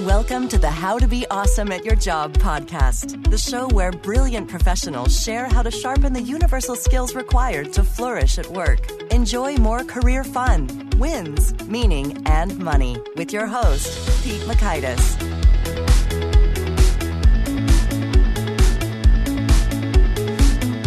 Welcome to the How to Be Awesome at Your Job podcast, the show where brilliant professionals share how to sharpen the universal skills required to flourish at work. Enjoy more career fun, wins, meaning, and money with your host, Pete Mockaitis.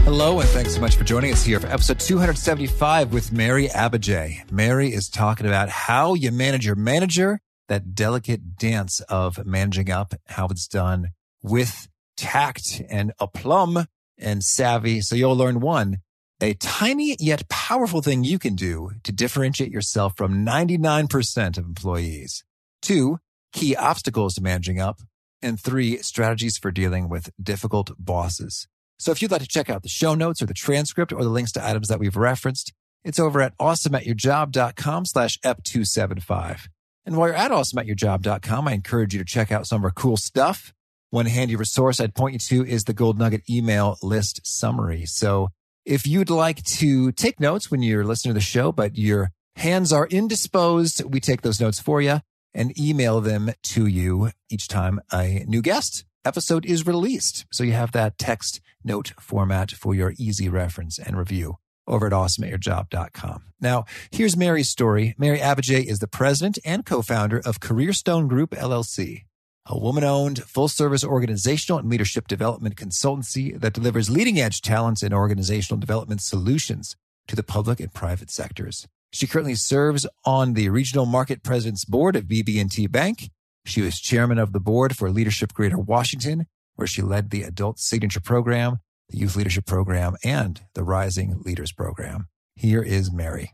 Hello, and thanks so much for joining us here for episode 275 with Mary Abajay. Mary is talking about how you manage your manager that delicate dance of managing up, how it's done with tact and aplomb and savvy. So you'll learn one, a tiny yet powerful thing you can do to differentiate yourself from 99% of employees. Two, key obstacles to managing up. And three, strategies for dealing with difficult bosses. So if you'd like to check out the show notes or the transcript or the links to items that we've referenced, it's over at awesomeatyourjob.com slash ep275. And while you're at awesomeatyourjob.com, I encourage you to check out some of our cool stuff. One handy resource I'd point you to is the Gold Nugget email list summary. So if you'd like to take notes when you're listening to the show, but your hands are indisposed, we take those notes for you and email them to you each time a new guest episode is released. So you have that text note format for your easy reference and review over at awesomeatyourjob.com. Now, here's Mary's story. Mary Abajay is the president and co-founder of Careerstone Group LLC, a woman-owned full-service organizational and leadership development consultancy that delivers leading-edge talents and organizational development solutions to the public and private sectors. She currently serves on the regional market president's board of BB&T Bank. She was chairman of the board for Leadership Greater Washington, where she led the adult signature program the Youth Leadership Program, and the Rising Leaders Program. Here is Mary.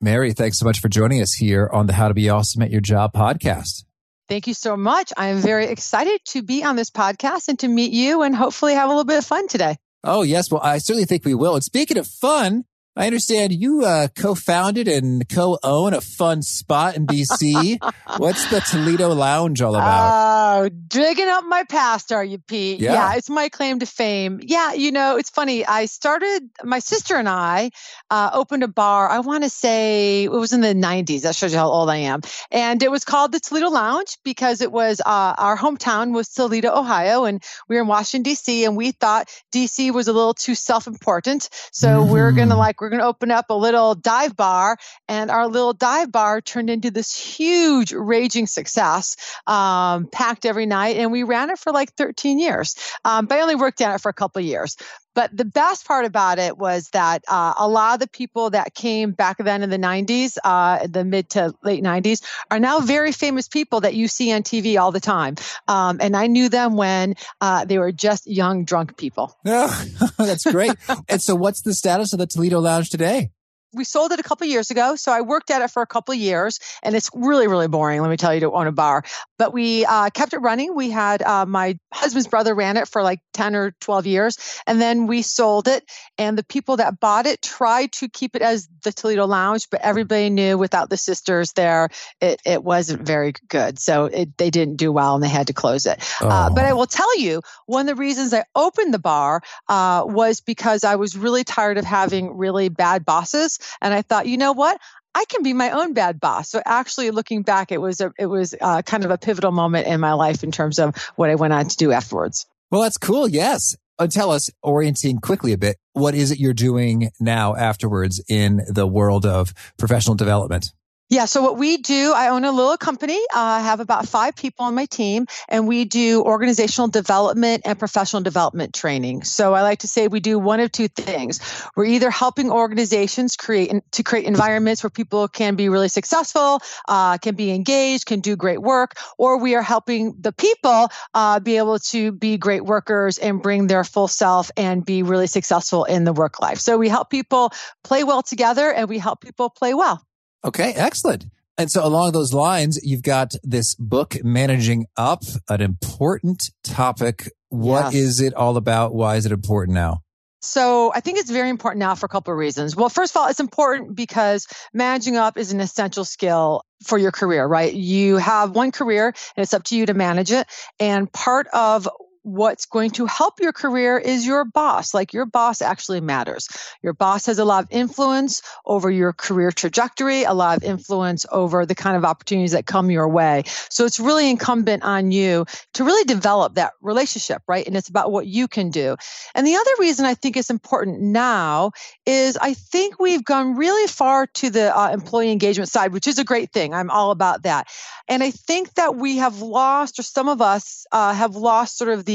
Mary, thanks so much for joining us here on the How to Be Awesome at Your Job podcast. Thank you so much. I am very excited to be on this podcast and to meet you and hopefully have a little bit of fun today. Oh, yes. Well, I certainly think we will. And speaking of fun, I understand you uh, co-founded and co-own a fun spot in DC. What's the Toledo Lounge all about? Oh, digging up my past, are you, Pete? Yeah. yeah. it's my claim to fame. Yeah, you know, it's funny. I started. My sister and I uh, opened a bar. I want to say it was in the '90s. That shows you how old I am. And it was called the Toledo Lounge because it was uh, our hometown was Toledo, Ohio, and we were in Washington D.C. And we thought D.C. was a little too self-important, so mm-hmm. we we're gonna like we're going to open up a little dive bar. And our little dive bar turned into this huge, raging success, um, packed every night. And we ran it for like 13 years. Um, but I only worked at it for a couple years. But the best part about it was that uh, a lot of the people that came back then in the 90s, uh, the mid to late 90s, are now very famous people that you see on TV all the time. Um, and I knew them when uh, they were just young, drunk people. Oh, that's great. and so, what's the status of the Toledo Lounge today? We sold it a couple years ago. So I worked at it for a couple of years and it's really, really boring. Let me tell you to own a bar, but we uh, kept it running. We had uh, my husband's brother ran it for like 10 or 12 years and then we sold it. And the people that bought it tried to keep it as the Toledo Lounge, but everybody knew without the sisters there, it, it wasn't very good. So it, they didn't do well and they had to close it. Oh. Uh, but I oh. will tell you, one of the reasons I opened the bar uh, was because I was really tired of having really bad bosses and I thought, you know what? I can be my own bad boss. So actually, looking back, it was a it was uh, kind of a pivotal moment in my life in terms of what I went on to do afterwards. Well, that's cool. Yes. Uh, tell us, orienting quickly a bit, what is it you're doing now afterwards in the world of professional development? Yeah. So what we do, I own a little company. Uh, I have about five people on my team and we do organizational development and professional development training. So I like to say we do one of two things. We're either helping organizations create to create environments where people can be really successful, uh, can be engaged, can do great work, or we are helping the people uh, be able to be great workers and bring their full self and be really successful in the work life. So we help people play well together and we help people play well. Okay, excellent. And so along those lines, you've got this book, Managing Up, an important topic. What is it all about? Why is it important now? So I think it's very important now for a couple of reasons. Well, first of all, it's important because managing up is an essential skill for your career, right? You have one career and it's up to you to manage it. And part of what's going to help your career is your boss. Like your boss actually matters. Your boss has a lot of influence over your career trajectory, a lot of influence over the kind of opportunities that come your way. So it's really incumbent on you to really develop that relationship, right? And it's about what you can do. And the other reason I think it's important now is I think we've gone really far to the uh, employee engagement side, which is a great thing. I'm all about that. And I think that we have lost, or some of us uh, have lost sort of the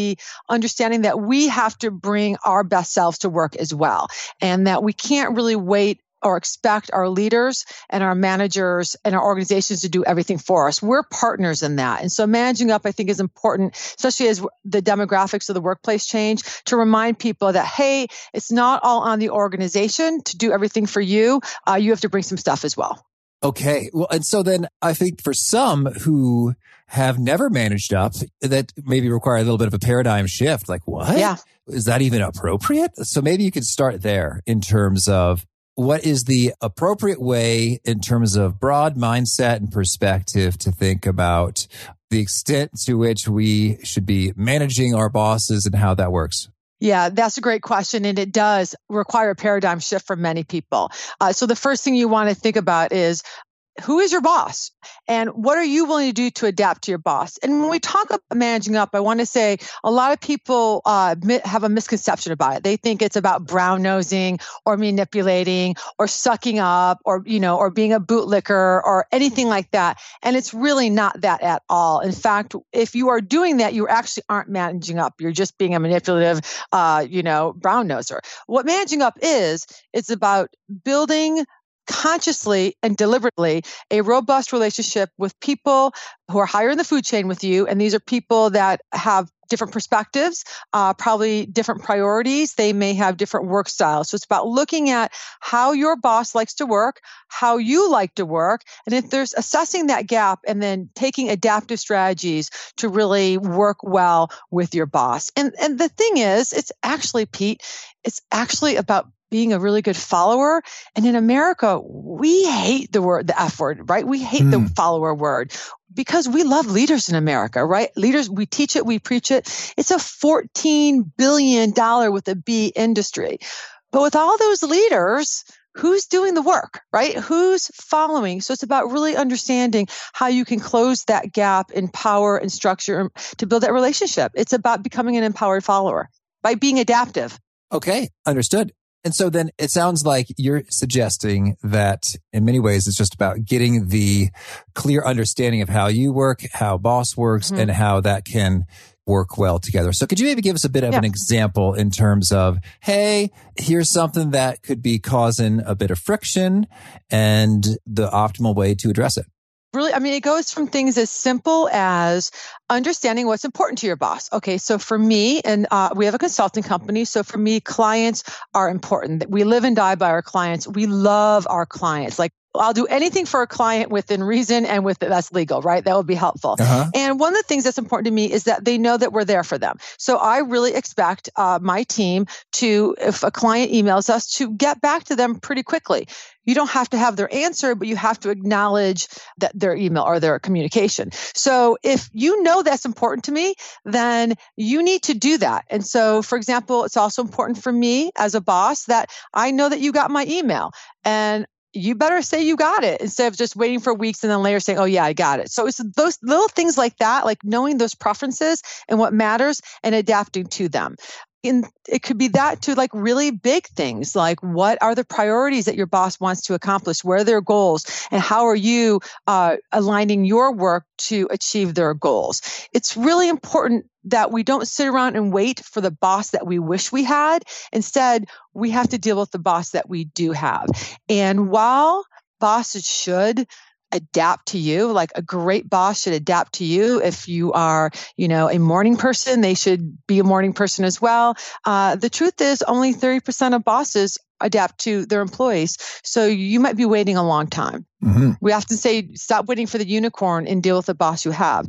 understanding that we have to bring our best selves to work as well, and that we can't really wait or expect our leaders and our managers and our organizations to do everything for us. We're partners in that. And so managing up, I think, is important, especially as the demographics of the workplace change, to remind people that, hey, it's not all on the organization to do everything for you. Uh, you have to bring some stuff as well. Okay. Well, and so then I think for some who have never managed up, that maybe require a little bit of a paradigm shift. Like, what? Yeah. Is that even appropriate? So maybe you could start there in terms of what is the appropriate way in terms of broad mindset and perspective to think about the extent to which we should be managing our bosses and how that works? Yeah, that's a great question. And it does require a paradigm shift for many people. Uh, so the first thing you want to think about is who is your boss? And what are you willing to do to adapt to your boss? And when we talk about managing up i want to say a lot of people uh, have a misconception about it. They think it's about brown nosing or manipulating or sucking up or you know or being a bootlicker or anything like that. And it's really not that at all. In fact if you are doing that you actually aren't managing up. You're just being a manipulative uh, you know brown noser. What managing up is it's about building consciously and deliberately a robust relationship with people who are higher in the food chain with you. And these are people that have different perspectives, uh, probably different priorities. They may have different work styles. So it's about looking at how your boss likes to work, how you like to work, and if there's assessing that gap and then taking adaptive strategies to really work well with your boss. And and the thing is, it's actually Pete, it's actually about being a really good follower. And in America, we hate the word, the F word, right? We hate mm. the hmm. follower word because we love leaders in America, right? Leaders, we teach it, we preach it. It's a $14 billion with a B industry. But with all those leaders, who's doing the work, right? Who's following? So it's about really understanding how you can close that gap in power and structure to build that relationship. It's about becoming an empowered follower by being adaptive. Okay, understood. And so then it sounds like you're suggesting that in many ways it's just about getting the clear understanding of how you work, how boss works, mm-hmm. and how that can work well together. So could you maybe give us a bit of yeah. an example in terms of, hey, here's something that could be causing a bit of friction and the optimal way to address it? Really, I mean, it goes from things as simple as understanding what's important to your boss. Okay, so for me, and uh, we have a consulting company. So for me, clients are important. We live and die by our clients. We love our clients. Like I'll do anything for a client within reason and with that's legal, right? That would be helpful. Uh-huh. And one of the things that's important to me is that they know that we're there for them. So I really expect uh, my team to, if a client emails us, to get back to them pretty quickly you don't have to have their answer, but you have to acknowledge that their email or their communication. So if you know that's important to me, then you need to do that. And so, for example, it's also important for me as a boss that I know that you got my email and you better say you got it instead of just waiting for weeks and then later saying, oh, yeah, I got it. So it's those little things like that, like knowing those preferences and what matters and adapting to them. And it could be that to like really big things like what are the priorities that your boss wants to accomplish? Where are their goals? And how are you uh, aligning your work to achieve their goals? It's really important that we don't sit around and wait for the boss that we wish we had instead we have to deal with the boss that we do have and while bosses should adapt to you. Like a great boss should adapt to you. If you are, you know, a morning person, they should be a morning person as well. Uh, the truth is, only 30% of bosses adapt to their employees. So you might be waiting a long time. Mm-hmm. We often say, stop waiting for the unicorn and deal with the boss you have.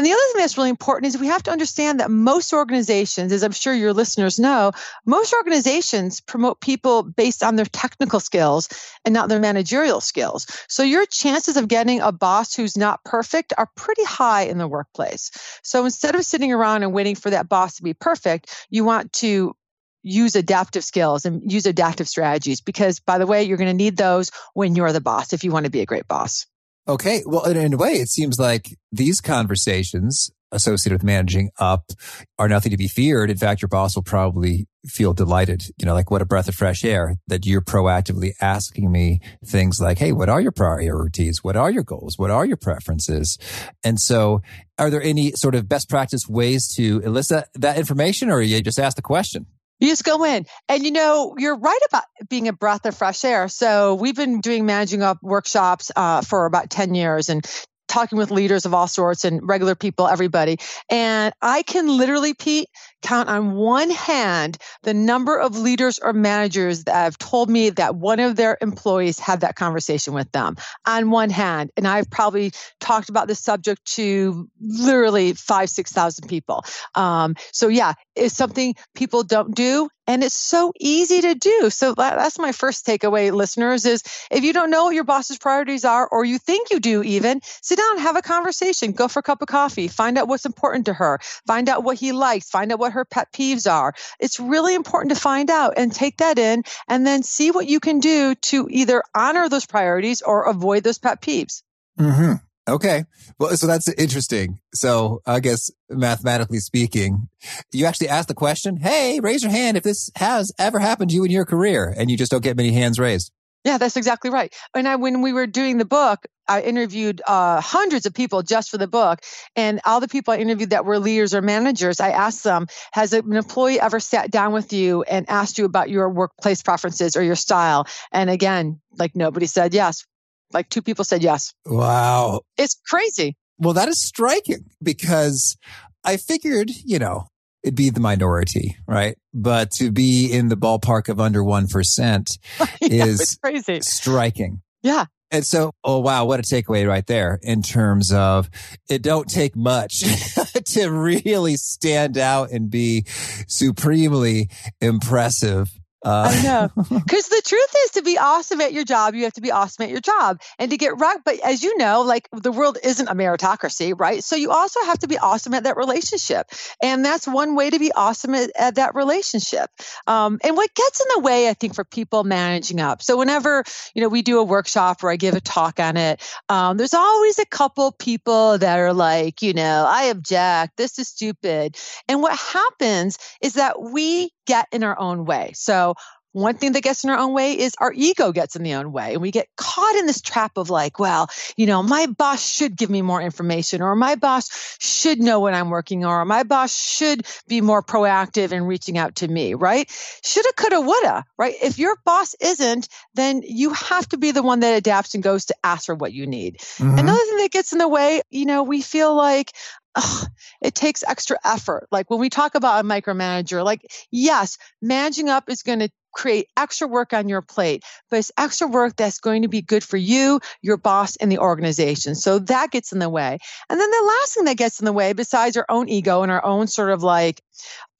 And the other thing that's really important is we have to understand that most organizations, as I'm sure your listeners know, most organizations promote people based on their technical skills and not their managerial skills. So your chances of getting a boss who's not perfect are pretty high in the workplace. So instead of sitting around and waiting for that boss to be perfect, you want to use adaptive skills and use adaptive strategies because by the way you're going to need those when you're the boss if you want to be a great boss okay. Well in, in a way it seems like these conversations associated with managing up are nothing to be feared. In fact your boss will probably feel delighted. You know like what a breath of fresh air that you're proactively asking me things like hey what are your priorities? What are your goals? What are your preferences? And so are there any sort of best practice ways to elicit that information or you just ask the question you just go in. And you know, you're right about being a breath of fresh air. So we've been doing managing up workshops uh, for about 10 years and talking with leaders of all sorts and regular people, everybody. And I can literally, Pete, count on one hand the number of leaders or managers that have told me that one of their employees had that conversation with them on one hand. And I've probably talked about this subject to literally five, 6,000 people. Um, so yeah, it's something people don't do and it's so easy to do. So that's my first takeaway, listeners, is if you don't know what your boss's priorities are, or you think you do even, sit down, have a conversation, go for a cup of coffee, find out what's important to her, find out what he likes, find out what her pet peeves are. It's really important to find out and take that in and then see what you can do to either honor those priorities or avoid those pet peeves. Mm-hmm. Okay. Well, so that's interesting. So I guess mathematically speaking, you actually ask the question, Hey, raise your hand if this has ever happened to you in your career. And you just don't get many hands raised. Yeah, that's exactly right. And I, when we were doing the book, I interviewed uh, hundreds of people just for the book. And all the people I interviewed that were leaders or managers, I asked them, has an employee ever sat down with you and asked you about your workplace preferences or your style? And again, like nobody said yes. Like two people said yes. Wow. It's crazy. Well, that is striking because I figured, you know, it'd be the minority, right? But to be in the ballpark of under 1% yeah, is crazy. striking. Yeah. And so, oh wow, what a takeaway right there in terms of it don't take much to really stand out and be supremely impressive uh, I know. Because the truth is to be awesome at your job, you have to be awesome at your job and to get right. But as you know, like the world isn't a meritocracy, right? So you also have to be awesome at that relationship. And that's one way to be awesome at, at that relationship. Um, and what gets in the way, I think, for people managing up. So whenever, you know, we do a workshop or I give a talk on it, um, there's always a couple people that are like, you know, I object. This is stupid. And what happens is that we get in our own way. So one thing that gets in our own way is our ego gets in the own way and we get caught in this trap of like well you know my boss should give me more information or my boss should know what i'm working on or my boss should be more proactive in reaching out to me right shoulda coulda woulda right if your boss isn't then you have to be the one that adapts and goes to ask for what you need mm-hmm. another thing that gets in the way you know we feel like ugh, it takes extra effort. Like when we talk about a micromanager, like, yes, managing up is going to create extra work on your plate, but it's extra work that's going to be good for you, your boss, and the organization. So that gets in the way. And then the last thing that gets in the way, besides our own ego and our own sort of like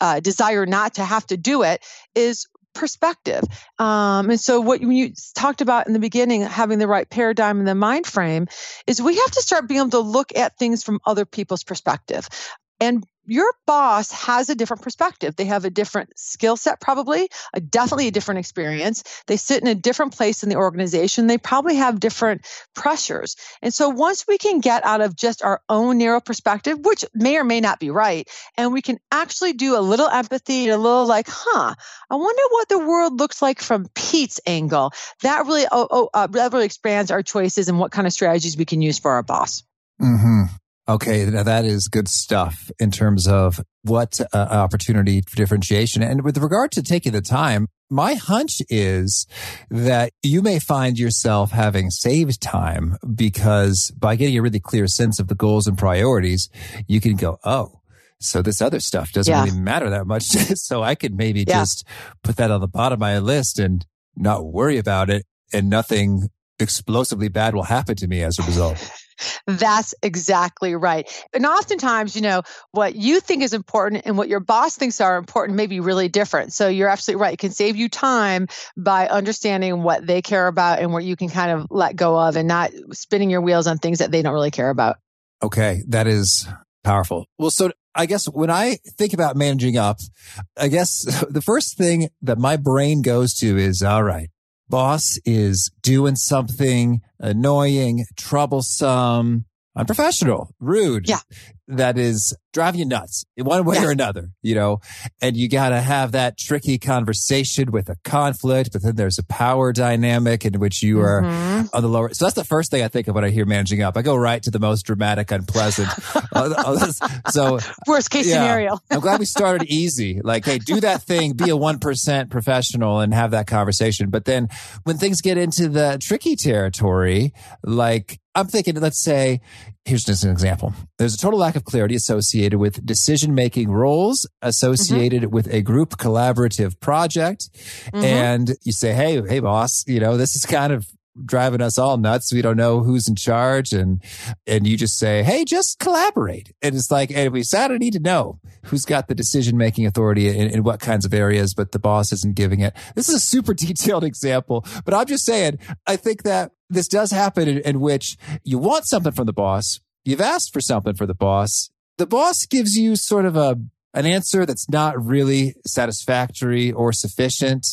uh, desire not to have to do it, is perspective. Um, and so, what you talked about in the beginning, having the right paradigm and the mind frame, is we have to start being able to look at things from other people's perspective. And your boss has a different perspective. They have a different skill set, probably, a, definitely a different experience. They sit in a different place in the organization. They probably have different pressures. And so once we can get out of just our own narrow perspective, which may or may not be right, and we can actually do a little empathy, a little like, huh, I wonder what the world looks like from Pete's angle. That really, oh, oh, uh, that really expands our choices and what kind of strategies we can use for our boss. Mm-hmm. Okay, now that is good stuff in terms of what uh, opportunity for differentiation. And with regard to taking the time, my hunch is that you may find yourself having saved time because by getting a really clear sense of the goals and priorities, you can go, oh, so this other stuff doesn't yeah. really matter that much. so I could maybe yeah. just put that on the bottom of my list and not worry about it and nothing explosively bad will happen to me as a result. That's exactly right. And oftentimes, you know, what you think is important and what your boss thinks are important may be really different. So you're absolutely right. It can save you time by understanding what they care about and what you can kind of let go of and not spinning your wheels on things that they don't really care about. Okay. That is powerful. Well, so I guess when I think about managing up, I guess the first thing that my brain goes to is, all right, boss is doing something annoying, troublesome, unprofessional, rude. Yeah. That is driving you nuts in one way or another, you know, and you got to have that tricky conversation with a conflict, but then there's a power dynamic in which you are mm-hmm. on the lower. So that's the first thing I think of when I hear managing up. I go right to the most dramatic, unpleasant. so worst case yeah, scenario. I'm glad we started easy. Like, Hey, do that thing, be a 1% professional and have that conversation. But then when things get into the tricky territory, like I'm thinking, let's say, here's just an example. There's a total lack of clarity associated with decision making roles associated mm-hmm. with a group collaborative project. Mm-hmm. And you say, Hey, hey, boss, you know, this is kind of driving us all nuts. We don't know who's in charge. And, and you just say, Hey, just collaborate. And it's like, Hey, we I need to know who's got the decision making authority in, in, what kinds of areas, but the boss isn't giving it. This is a super detailed example, but I'm just saying, I think that this does happen in, in which you want something from the boss. You've asked for something for the boss. The boss gives you sort of a, an answer that's not really satisfactory or sufficient.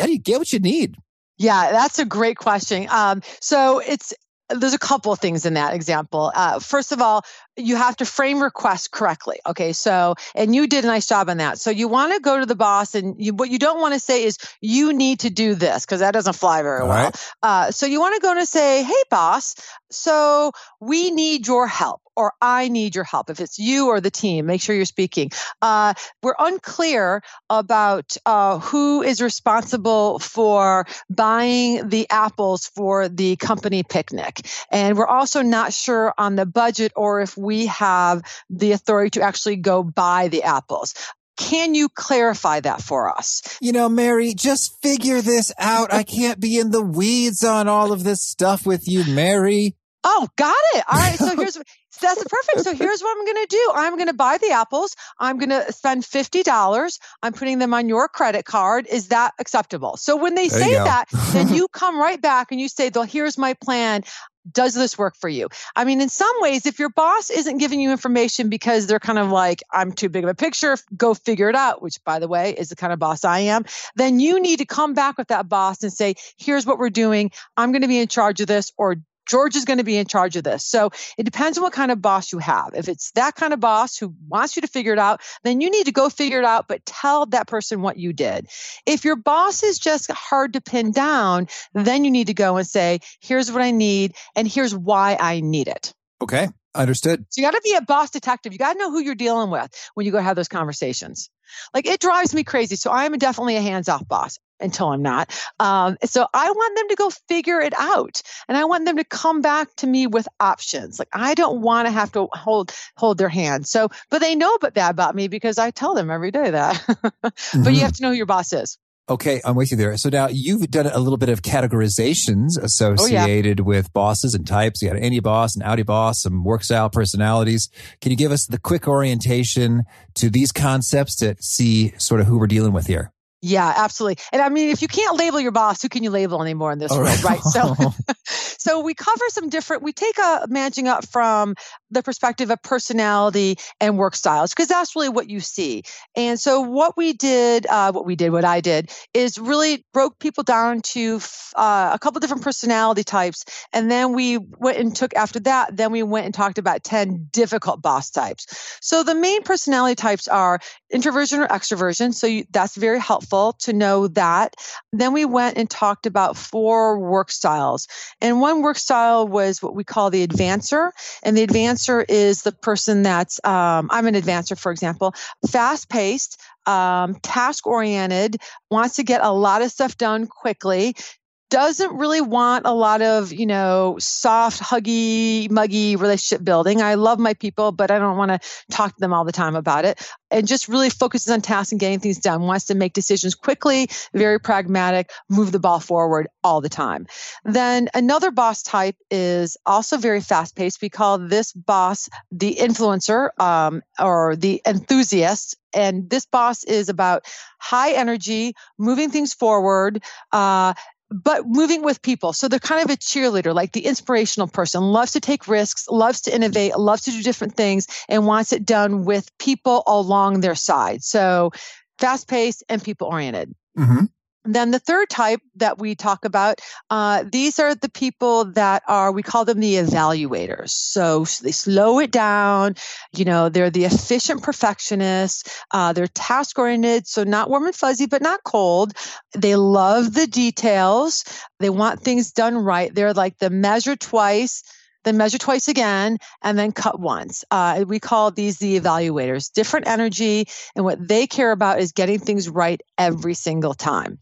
How do you get what you need? Yeah, that's a great question. Um, so it's there's a couple of things in that example. Uh, first of all, you have to frame requests correctly. Okay. So, and you did a nice job on that. So you want to go to the boss and you, what you don't want to say is you need to do this because that doesn't fly very All well. Right. Uh, so you want to go and say, Hey boss, so we need your help or I need your help. If it's you or the team, make sure you're speaking. Uh, we're unclear about uh, who is responsible for buying the apples for the company picnic. And we're also not sure on the budget or if we have the authority to actually go buy the apples. Can you clarify that for us? You know, Mary, just figure this out. I can't be in the weeds on all of this stuff with you, Mary. Oh, got it. All right. So here's that's perfect. So here's what I'm going to do. I'm going to buy the apples. I'm going to spend $50. I'm putting them on your credit card. Is that acceptable? So when they there say that, then you come right back and you say, well, here's my plan. Does this work for you? I mean, in some ways, if your boss isn't giving you information because they're kind of like, I'm too big of a picture, go figure it out, which by the way is the kind of boss I am, then you need to come back with that boss and say, here's what we're doing. I'm going to be in charge of this or George is going to be in charge of this. So it depends on what kind of boss you have. If it's that kind of boss who wants you to figure it out, then you need to go figure it out, but tell that person what you did. If your boss is just hard to pin down, then you need to go and say, here's what I need and here's why I need it. Okay. Understood. So you got to be a boss detective. You got to know who you're dealing with when you go have those conversations. Like it drives me crazy. So I am definitely a hands off boss until I'm not. Um, so I want them to go figure it out, and I want them to come back to me with options. Like I don't want to have to hold hold their hand. So, but they know but that about me because I tell them every day that. but mm-hmm. you have to know who your boss is. Okay, I'm with you there. So now you've done a little bit of categorizations associated oh, yeah. with bosses and types. You got an Indy boss, an Audi boss, some work style personalities. Can you give us the quick orientation to these concepts to see sort of who we're dealing with here? Yeah, absolutely. And I mean, if you can't label your boss, who can you label anymore in this All world, right? right? So, so we cover some different. We take a managing up from the perspective of personality and work styles because that's really what you see. And so, what we did, uh, what we did, what I did, is really broke people down to uh, a couple different personality types, and then we went and took after that. Then we went and talked about ten difficult boss types. So the main personality types are introversion or extroversion. So you, that's very helpful to know that. Then we went and talked about four work styles. And one work style was what we call the advancer. And the advancer is the person that's, um, I'm an advancer, for example, fast paced, um, task oriented, wants to get a lot of stuff done quickly, doesn't really want a lot of, you know, soft, huggy, muggy relationship building. I love my people, but I don't want to talk to them all the time about it. And just really focuses on tasks and getting things done, wants to make decisions quickly, very pragmatic, move the ball forward all the time. Then another boss type is also very fast paced. We call this boss the influencer um, or the enthusiast and this boss is about high energy, moving things forward, uh, but moving with people. So they're kind of a cheerleader, like the inspirational person, loves to take risks, loves to innovate, loves to do different things, and wants it done with people along their side. So fast paced and people oriented. Mm-hmm. Then the third type that we talk about, uh, these are the people that are, we call them the evaluators. So they slow it down. You know, they're the efficient perfectionists. Uh, they're task oriented. So not warm and fuzzy, but not cold. They love the details. They want things done right. They're like the measure twice then measure twice again, and then cut once. Uh, we call these the evaluators. Different energy, and what they care about is getting things right every single time.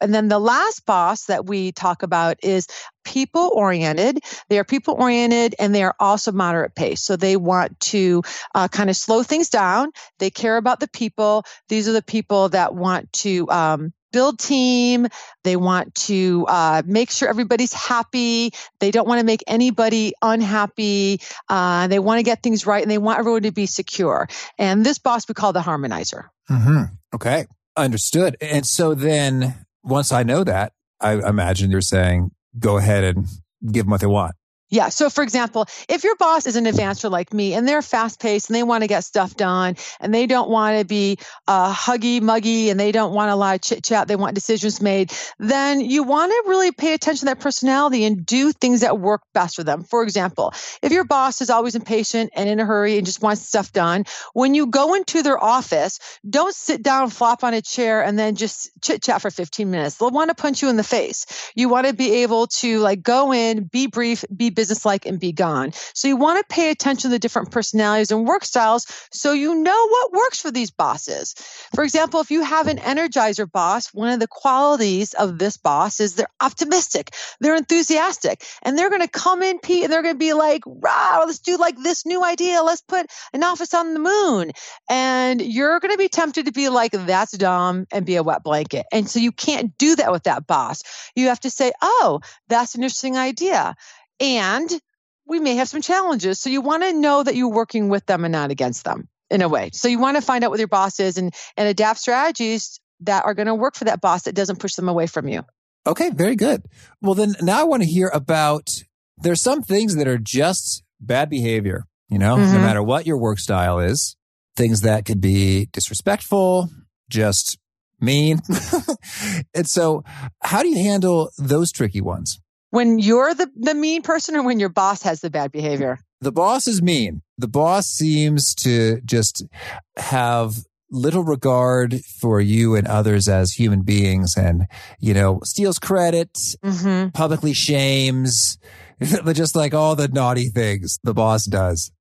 And then the last boss that we talk about is people oriented. They are people oriented and they are also moderate pace. So they want to uh, kind of slow things down. They care about the people. These are the people that want to um, build team. They want to uh, make sure everybody's happy. They don't want to make anybody unhappy. Uh, they want to get things right and they want everyone to be secure. And this boss we call the harmonizer. Mm-hmm. Okay. Understood. And so then once I know that, I imagine you're saying go ahead and give them what they want. Yeah. So, for example, if your boss is an advancer like me and they're fast paced and they want to get stuff done and they don't want to be uh, huggy muggy and they don't want a lot of chit chat, they want decisions made, then you want to really pay attention to that personality and do things that work best for them. For example, if your boss is always impatient and in a hurry and just wants stuff done, when you go into their office, don't sit down, flop on a chair, and then just chit chat for 15 minutes. They'll want to punch you in the face. You want to be able to like go in, be brief, be businesslike and be gone. So you want to pay attention to the different personalities and work styles so you know what works for these bosses. For example, if you have an energizer boss, one of the qualities of this boss is they're optimistic, they're enthusiastic, and they're going to come in, Pete, and they're going to be like, wow, let's do like this new idea. Let's put an office on the moon. And you're going to be tempted to be like, that's dumb and be a wet blanket. And so you can't do that with that boss. You have to say, oh, that's an interesting idea. And we may have some challenges. So you want to know that you're working with them and not against them in a way. So you want to find out what your boss is and, and adapt strategies that are going to work for that boss that doesn't push them away from you. Okay, very good. Well, then now I want to hear about there's some things that are just bad behavior, you know, mm-hmm. no matter what your work style is, things that could be disrespectful, just mean. and so how do you handle those tricky ones? When you're the, the mean person or when your boss has the bad behavior? The boss is mean. The boss seems to just have little regard for you and others as human beings and, you know, steals credit, mm-hmm. publicly shames, just like all the naughty things the boss does.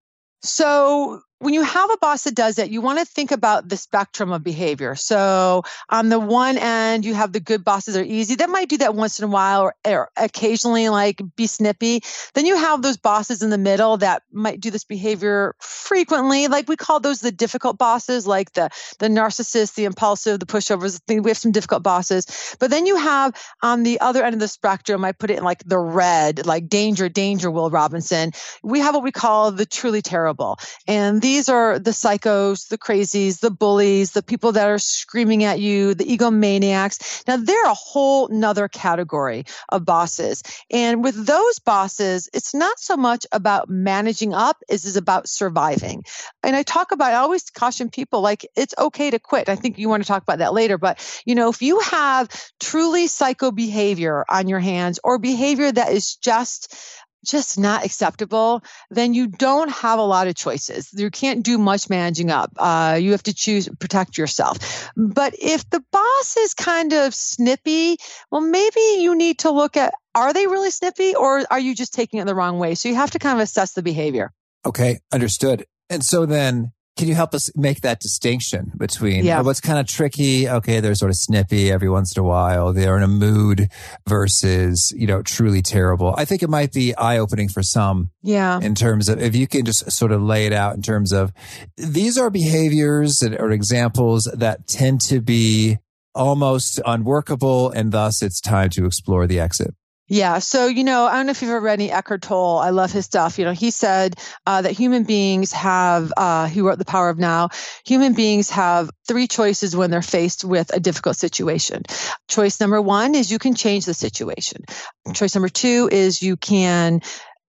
So when you have a boss that does that, you want to think about the spectrum of behavior. So on the one end, you have the good bosses that are easy. That might do that once in a while or, or, occasionally like be snippy. Then you have those bosses in the middle that might do this behavior frequently. Like we call those the difficult bosses, like the, the narcissist, the impulsive, the pushovers. We have some difficult bosses. But then you have on the other end of the spectrum, I put it in like the red, like danger, danger, Will Robinson. We have what we call the truly terrible. And these are the psychos, the crazies, the bullies, the people that are screaming at you, the egomaniacs. Now they're a whole nother category of bosses. And with those bosses, it's not so much about managing up as is about surviving. And I talk about, I always caution people like it's okay to quit. I think you want to talk about that later, but you know, if you have truly psycho behavior on your hands or behavior that is just just not acceptable, then you don't have a lot of choices. You can't do much managing up. Uh, you have to choose, protect yourself. But if the boss is kind of snippy, well, maybe you need to look at are they really snippy or are you just taking it the wrong way? So you have to kind of assess the behavior. Okay, understood. And so then can you help us make that distinction between yeah. what's kind of tricky? Okay, they're sort of snippy every once in a while. They're in a mood versus, you know, truly terrible. I think it might be eye opening for some. Yeah. In terms of, if you can just sort of lay it out in terms of these are behaviors or examples that tend to be almost unworkable and thus it's time to explore the exit. Yeah. So, you know, I don't know if you've ever read any Eckhart Tolle. I love his stuff. You know, he said uh, that human beings have, uh, he wrote The Power of Now, human beings have three choices when they're faced with a difficult situation. Choice number one is you can change the situation. Choice number two is you can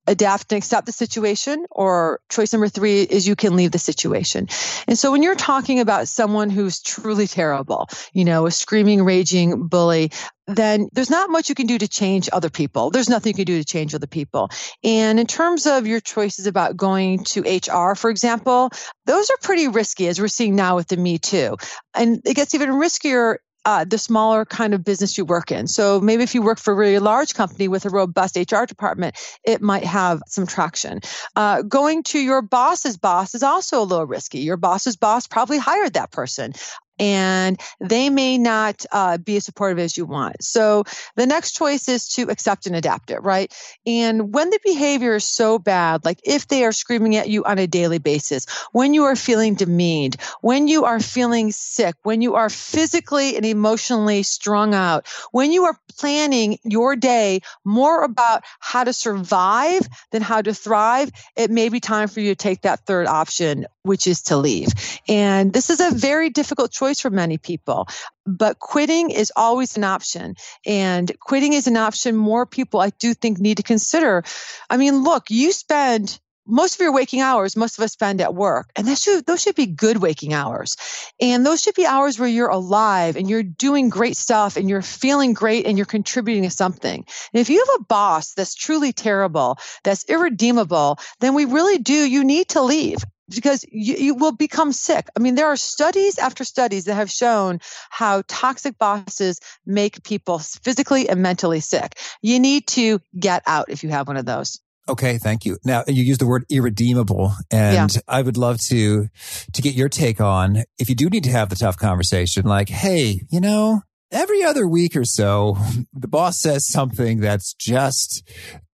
adapt and accept the situation or choice number three is you can leave the situation and so when you're talking about someone who's truly terrible you know a screaming raging bully then there's not much you can do to change other people. There's nothing you can do to change other people. And in terms of your choices about going to HR, for example, those are pretty risky as we're seeing now with the Me Too. And it gets even riskier uh, the smaller kind of business you work in. So maybe if you work for a really large company with a robust HR department, it might have some traction. Uh, going to your boss's boss is also a little risky. Your boss's boss probably hired that person and they may not uh, be as supportive as you want. So the next choice is to accept and adapt it, right? And when the behavior is so bad, like if they are screaming at you on a daily basis, when you are feeling demeaned, when you are feeling sick, when you are physically and emotionally strung out, when you are planning your day more about how to survive than how to thrive, it may be time for you to take that third option, which is to leave. And this is a very difficult choice for many people. But quitting is always an option. And quitting is an option more people I do think need to consider. I mean, look, you spend most of your waking hours, most of us spend at work. And that should, those should be good waking hours. And those should be hours where you're alive and you're doing great stuff and you're feeling great and you're contributing to something. And if you have a boss that's truly terrible, that's irredeemable, then we really do, you need to leave because you, you, will become sick. I mean, there are studies after studies that have shown how toxic bosses make people physically and mentally sick. You need to get out if you have one of those. Okay, thank you. Now you use the word irredeemable, and yeah. I would love to to get your take on if you do need to have the tough conversation, like, hey, you know, every other week or so, the boss says something that's just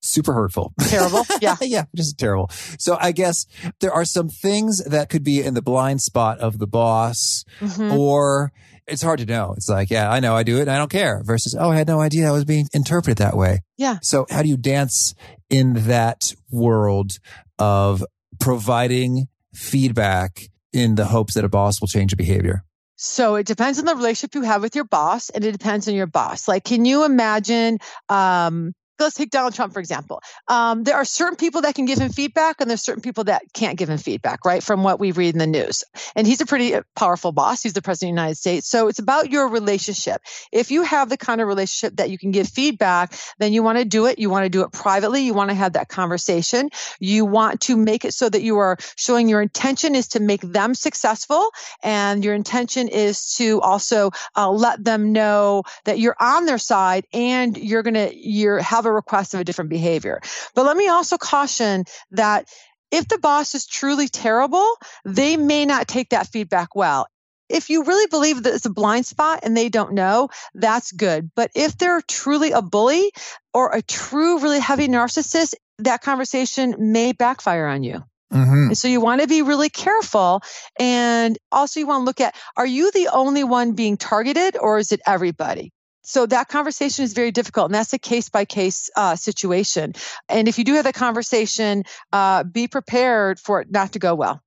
super hurtful. Terrible. Yeah. yeah, just terrible. So I guess there are some things that could be in the blind spot of the boss mm-hmm. or it's hard to know. It's like, yeah, I know I do it and I don't care versus, oh, I had no idea I was being interpreted that way. Yeah. So how do you dance in that world of providing feedback in the hopes that a boss will change a behavior? So it depends on the relationship you have with your boss and it depends on your boss. Like, can you imagine, um, let's take Donald Trump, for example. Um, there are certain people that can give him feedback, and there's certain people that can't give him feedback, right? From what we read in the news. And he's a pretty uh, powerful boss. He's the president of the United States. So it's about your relationship. If you have the kind of relationship that you can give feedback, then you want to do it. You want to do it privately. You want to have that conversation. You want to make it so that you are showing your intention is to make them successful, and your intention is to also uh, let them know that you're on their side and you're going to you're have a request of a different behavior. But let me also caution that if the boss is truly terrible, they may not take that feedback well. If you really believe that it's a blind spot and they don't know, that's good. But if they're truly a bully or a true, really heavy narcissist, that conversation may backfire on you. Mm-hmm. So you want to be really careful. And also you want to look at, are you the only one being targeted or is it everybody? So that conversation is very difficult and that's a case by case situation. And if you do have that conversation uh, be prepared for it not to go well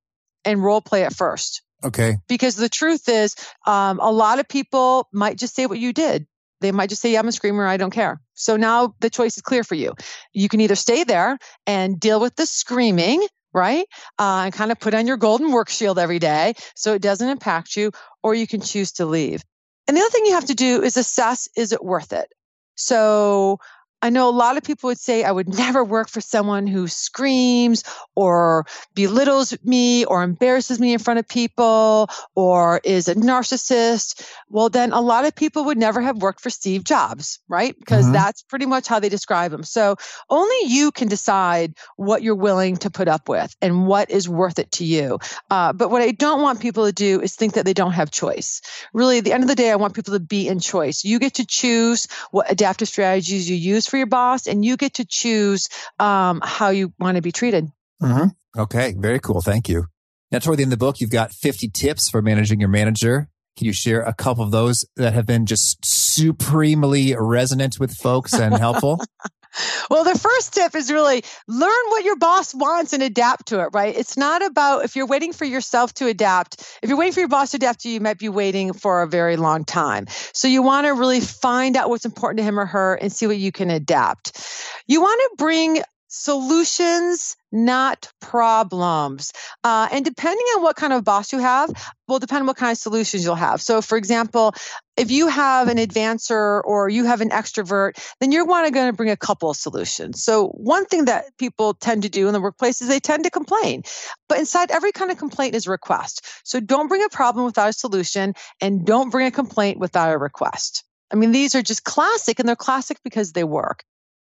and role play it first. Okay. Because the truth is um, a lot of people might just say what you did. They might just say yeah, i'm a screamer i don't care. So now the choice is clear for you. You can either stay there and deal with the screaming right? Uh, and kind of put on your golden work shield every day so it doesn't impact you, or you can choose to leave. And the other thing you have to do is assess is it worth it? So I know a lot of people would say I would never work for someone who screams or belittles me or embarrasses me in front of people or is a narcissist. Well, then a lot of people would never have worked for Steve Jobs, right? Because mm-hmm. that's pretty much how they describe him. So only you can decide what you're willing to put up with and what is worth it to you. Uh, but what I don't want people to do is think that they don't have choice. Really, at the end of the day, I want people to be in choice. You get to choose what adaptive strategies you use for your boss, and you get to choose um, how you want to be treated. Mm-hmm. Okay, very cool. Thank you. Now, toward the end of the book, you've got 50 tips for managing your manager. Can you share a couple of those that have been just supremely resonant with folks and helpful? Well, the first tip is really learn what your boss wants and adapt to it, right? It's not about if you're waiting for yourself to adapt. If you're waiting for your boss to adapt to you, you might be waiting for a very long time. So you want to really find out what's important to him or her and see what you can adapt. You want to bring solutions, not problems. Uh, and depending on what kind of boss you have, will depend on what kind of solutions you'll have. So, for example, if you have an advancer or you have an extrovert, then you're want to going to bring a couple of solutions. So, one thing that people tend to do in the workplace is they tend to complain. But inside every kind of complaint is a request. So, don't bring a problem without a solution and don't bring a complaint without a request. I mean, these are just classic and they're classic because they work.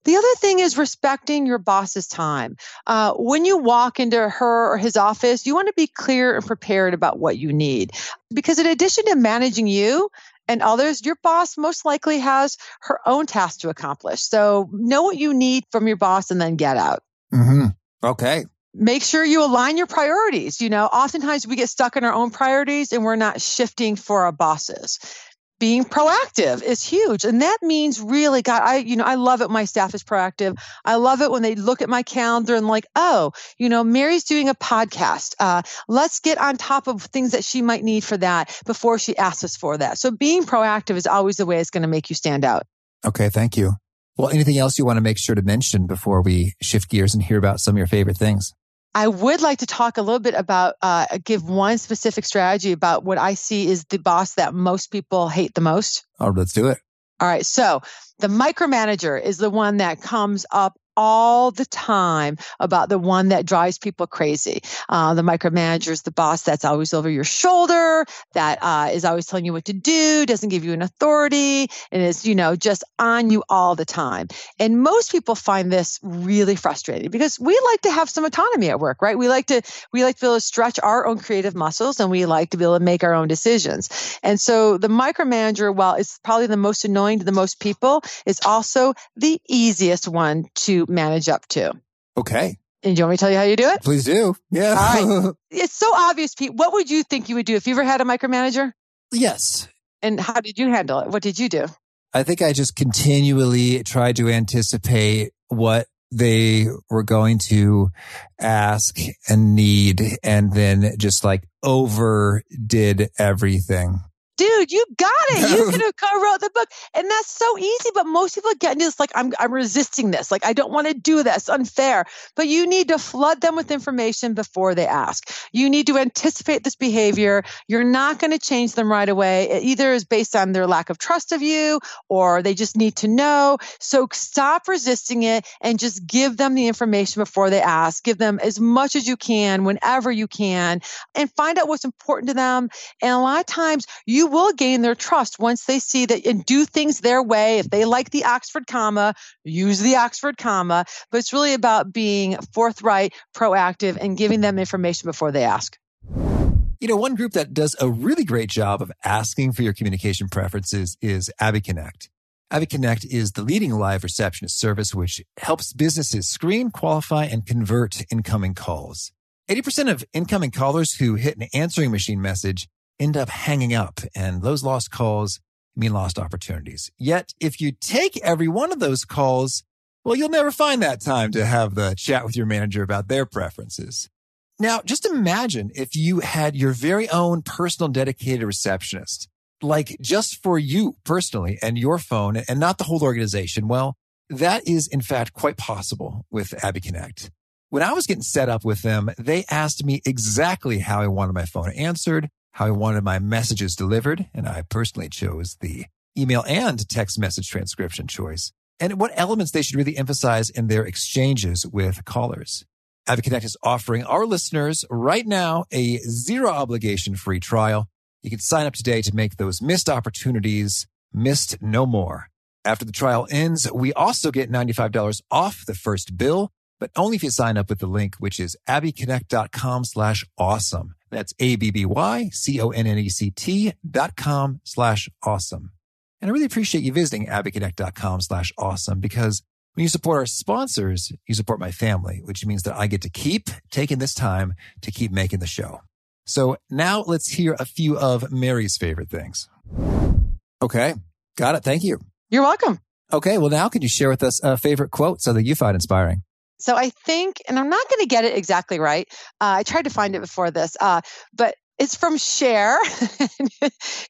The other thing is respecting your boss's time. Uh, when you walk into her or his office, you want to be clear and prepared about what you need. Because in addition to managing you, and others, your boss most likely has her own tasks to accomplish. So know what you need from your boss and then get out. Mm-hmm. Okay. Make sure you align your priorities. You know, oftentimes we get stuck in our own priorities and we're not shifting for our bosses being proactive is huge. And that means really, God, I, you know, I love it my staff is proactive. I love it when they look at my calendar and like, oh, you know, Mary's doing a podcast. Uh, let's get on top of things that she might need for that before she asks us for that. So being proactive is always the way it's going to make you stand out. Okay. Thank you. Well, anything else you want to make sure to mention before we shift gears and hear about some of your favorite things? I would like to talk a little bit about, uh, give one specific strategy about what I see is the boss that most people hate the most. Oh, let's do it. All right. So the micromanager is the one that comes up all the time about the one that drives people crazy. Uh, the micromanager is the boss that's always over your shoulder, that uh, is always telling you what to do, doesn't give you an authority, and is, you know, just on you all the time. And most people find this really frustrating because we like to have some autonomy at work, right? We like to, we like to be able to stretch our own creative muscles and we like to be able to make our own decisions. And so the micromanager, while it's probably the most annoying to the most people, is also the easiest one to manage up to. Okay. And do you want me to tell you how you do it? Please do. Yeah. All right. It's so obvious, Pete. What would you think you would do if you ever had a micromanager? Yes. And how did you handle it? What did you do? I think I just continually tried to anticipate what they were going to ask and need and then just like overdid everything dude, you got it. You could have co-wrote the book. And that's so easy. But most people get into this like, I'm, I'm resisting this. Like, I don't want to do this. Unfair. But you need to flood them with information before they ask. You need to anticipate this behavior. You're not going to change them right away. It either is based on their lack of trust of you or they just need to know. So stop resisting it and just give them the information before they ask. Give them as much as you can whenever you can and find out what's important to them. And a lot of times you will gain their trust once they see that and do things their way. If they like the Oxford comma, use the Oxford comma. But it's really about being forthright, proactive, and giving them information before they ask. You know, one group that does a really great job of asking for your communication preferences is Abby Connect. Abby Connect is the leading live receptionist service which helps businesses screen, qualify, and convert incoming calls. 80% of incoming callers who hit an answering machine message end up hanging up and those lost calls mean lost opportunities. Yet if you take every one of those calls, well, you'll never find that time to have the chat with your manager about their preferences. Now, just imagine if you had your very own personal dedicated receptionist, like just for you personally and your phone and not the whole organization. Well, that is in fact quite possible with Abby Connect. When I was getting set up with them, they asked me exactly how I wanted my phone answered how I wanted my messages delivered, and I personally chose the email and text message transcription choice. and what elements they should really emphasize in their exchanges with callers. Abby Connect is offering our listeners right now a zero obligation free trial. You can sign up today to make those missed opportunities missed no more. After the trial ends, we also get $95 off the first bill, but only if you sign up with the link, which is abbyconnect.com slash awesome. That's A-B-B-Y-C-O-N-N-E-C-T dot com slash awesome. And I really appreciate you visiting abbyconnect.com slash awesome because when you support our sponsors, you support my family, which means that I get to keep taking this time to keep making the show. So now let's hear a few of Mary's favorite things. Okay. Got it. Thank you. You're welcome. Okay. Well, now could you share with us a favorite quote so that you find inspiring? So I think, and I'm not going to get it exactly right. Uh, I tried to find it before this, uh, but it's from Cher.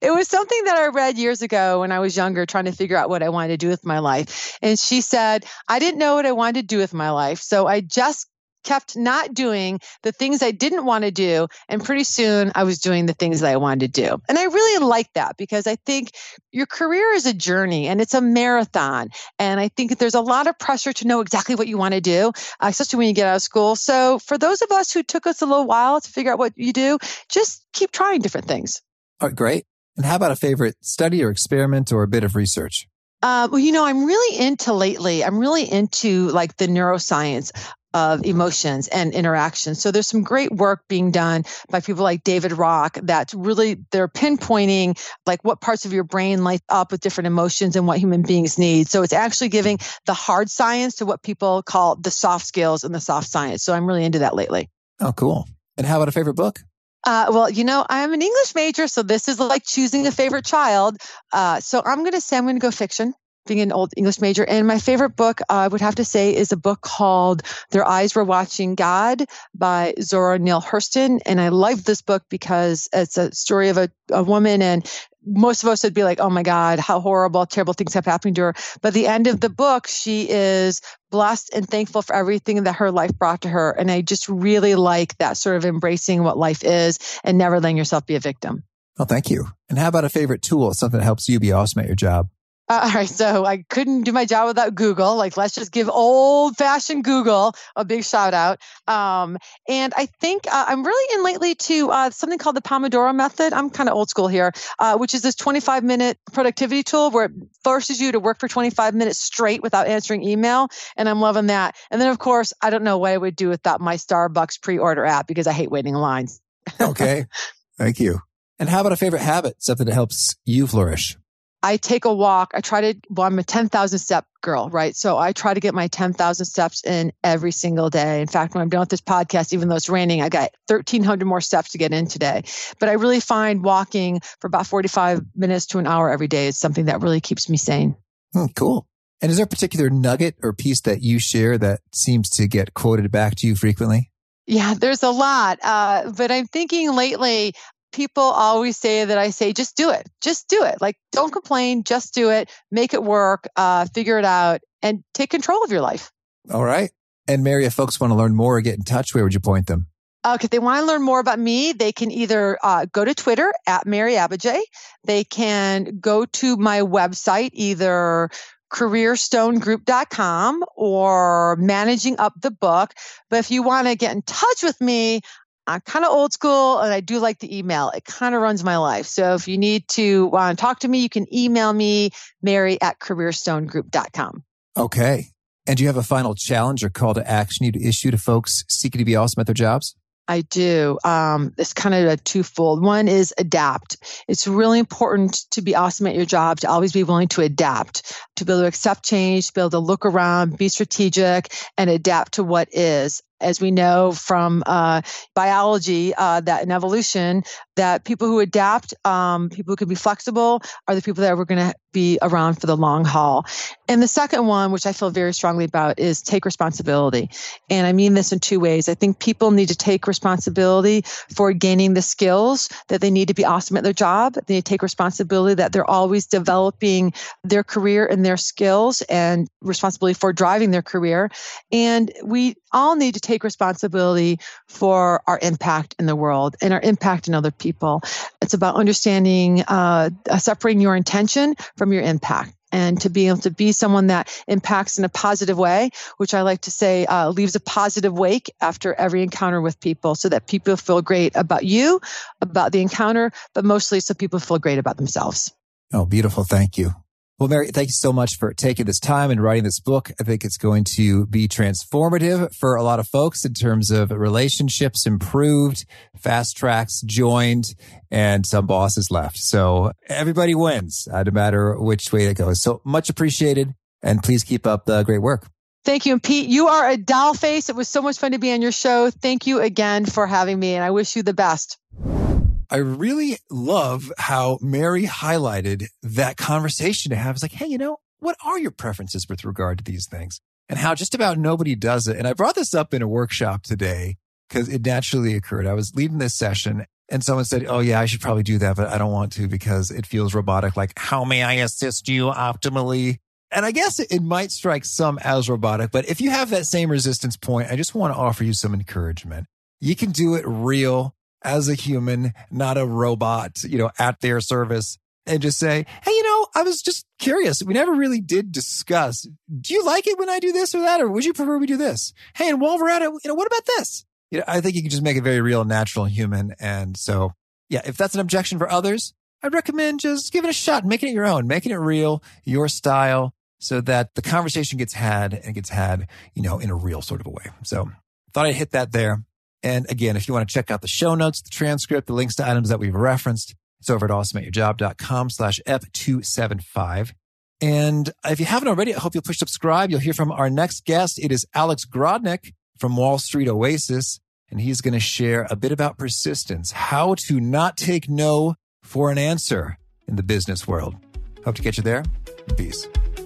it was something that I read years ago when I was younger, trying to figure out what I wanted to do with my life. And she said, I didn't know what I wanted to do with my life. So I just kept not doing the things I didn't want to do. And pretty soon I was doing the things that I wanted to do. And I really like that because I think your career is a journey and it's a marathon. And I think there's a lot of pressure to know exactly what you want to do, uh, especially when you get out of school. So for those of us who took us a little while to figure out what you do, just keep trying different things. All right, great. And how about a favorite study or experiment or a bit of research? Uh, well, you know, I'm really into lately, I'm really into like the neuroscience of emotions and interactions. So there's some great work being done by people like David Rock that's really they're pinpointing like what parts of your brain light up with different emotions and what human beings need. So it's actually giving the hard science to what people call the soft skills and the soft science. So I'm really into that lately. Oh, cool. And how about a favorite book? Uh, well, you know, I'm an English major, so this is like choosing a favorite child. Uh, so I'm going to say I'm going to go fiction being an old English major. And my favorite book, uh, I would have to say, is a book called Their Eyes Were Watching God by Zora Neale Hurston. And I love this book because it's a story of a, a woman and most of us would be like, oh my God, how horrible, terrible things have happened to her. But the end of the book, she is blessed and thankful for everything that her life brought to her. And I just really like that sort of embracing what life is and never letting yourself be a victim. Well, thank you. And how about a favorite tool, something that helps you be awesome at your job? Uh, all right, so I couldn't do my job without Google. Like, let's just give old-fashioned Google a big shout out. Um, and I think uh, I'm really in lately to uh, something called the Pomodoro method. I'm kind of old school here, uh, which is this 25-minute productivity tool where it forces you to work for 25 minutes straight without answering email. And I'm loving that. And then, of course, I don't know what I would do without my Starbucks pre-order app because I hate waiting in lines. okay, thank you. And how about a favorite habit, something that helps you flourish? I take a walk. I try to, well, I'm a 10,000 step girl, right? So I try to get my 10,000 steps in every single day. In fact, when I'm done with this podcast, even though it's raining, I got 1,300 more steps to get in today. But I really find walking for about 45 minutes to an hour every day is something that really keeps me sane. Hmm, cool. And is there a particular nugget or piece that you share that seems to get quoted back to you frequently? Yeah, there's a lot. Uh, but I'm thinking lately, people always say that I say, just do it. Just do it. Like, don't complain. Just do it. Make it work. Uh, figure it out and take control of your life. All right. And Mary, if folks want to learn more or get in touch, where would you point them? Okay, if they want to learn more about me, they can either uh, go to Twitter at Mary Abbajay. They can go to my website, either careerstonegroup.com or managing up the book. But if you want to get in touch with me, I'm kind of old school and I do like the email. It kind of runs my life. So if you need to uh, talk to me, you can email me, mary at careerstonegroup.com. Okay. And do you have a final challenge or call to action you to issue to folks seeking to be awesome at their jobs? I do. Um, it's kind of a twofold. One is adapt. It's really important to be awesome at your job, to always be willing to adapt, to be able to accept change, to be able to look around, be strategic, and adapt to what is as we know from uh, biology uh, that in evolution that people who adapt um, people who can be flexible are the people that we're going to be around for the long haul. And the second one which i feel very strongly about is take responsibility. And i mean this in two ways. I think people need to take responsibility for gaining the skills that they need to be awesome at their job. They need to take responsibility that they're always developing their career and their skills and responsibility for driving their career. And we all need to take responsibility for our impact in the world and our impact in other people. It's about understanding, uh, separating your intention from your impact. and to be able to be someone that impacts in a positive way, which I like to say uh, leaves a positive wake after every encounter with people so that people feel great about you, about the encounter, but mostly so people feel great about themselves. Oh, beautiful. Thank you. Well, Mary, thank you so much for taking this time and writing this book. I think it's going to be transformative for a lot of folks in terms of relationships improved, fast tracks joined, and some bosses left. So everybody wins, uh, no matter which way it goes. So much appreciated. And please keep up the great work. Thank you. And Pete, you are a doll face. It was so much fun to be on your show. Thank you again for having me, and I wish you the best. I really love how Mary highlighted that conversation to have. It's like, hey, you know, what are your preferences with regard to these things? And how just about nobody does it. And I brought this up in a workshop today because it naturally occurred. I was leading this session and someone said, Oh, yeah, I should probably do that, but I don't want to because it feels robotic. Like, how may I assist you optimally? And I guess it, might strike some as robotic, but if you have that same resistance point, I just want to offer you some encouragement. You can do it real as a human, not a robot, you know, at their service and just say, Hey, you know, I was just curious. We never really did discuss. Do you like it when I do this or that? Or would you prefer we do this? Hey, and while we're at it, you know, what about this? You know, I think you can just make it very real, natural, human. And so, yeah, if that's an objection for others, I'd recommend just giving it a shot, and making it your own, making it real, your style, so that the conversation gets had and gets had, you know, in a real sort of a way. So thought I'd hit that there. And again, if you want to check out the show notes, the transcript, the links to items that we've referenced, it's over at awesomeatyourjob.com slash F275. And if you haven't already, I hope you'll push subscribe. You'll hear from our next guest. It is Alex Grodnick from Wall Street Oasis, and he's going to share a bit about persistence, how to not take no for an answer in the business world. Hope to get you there. Peace.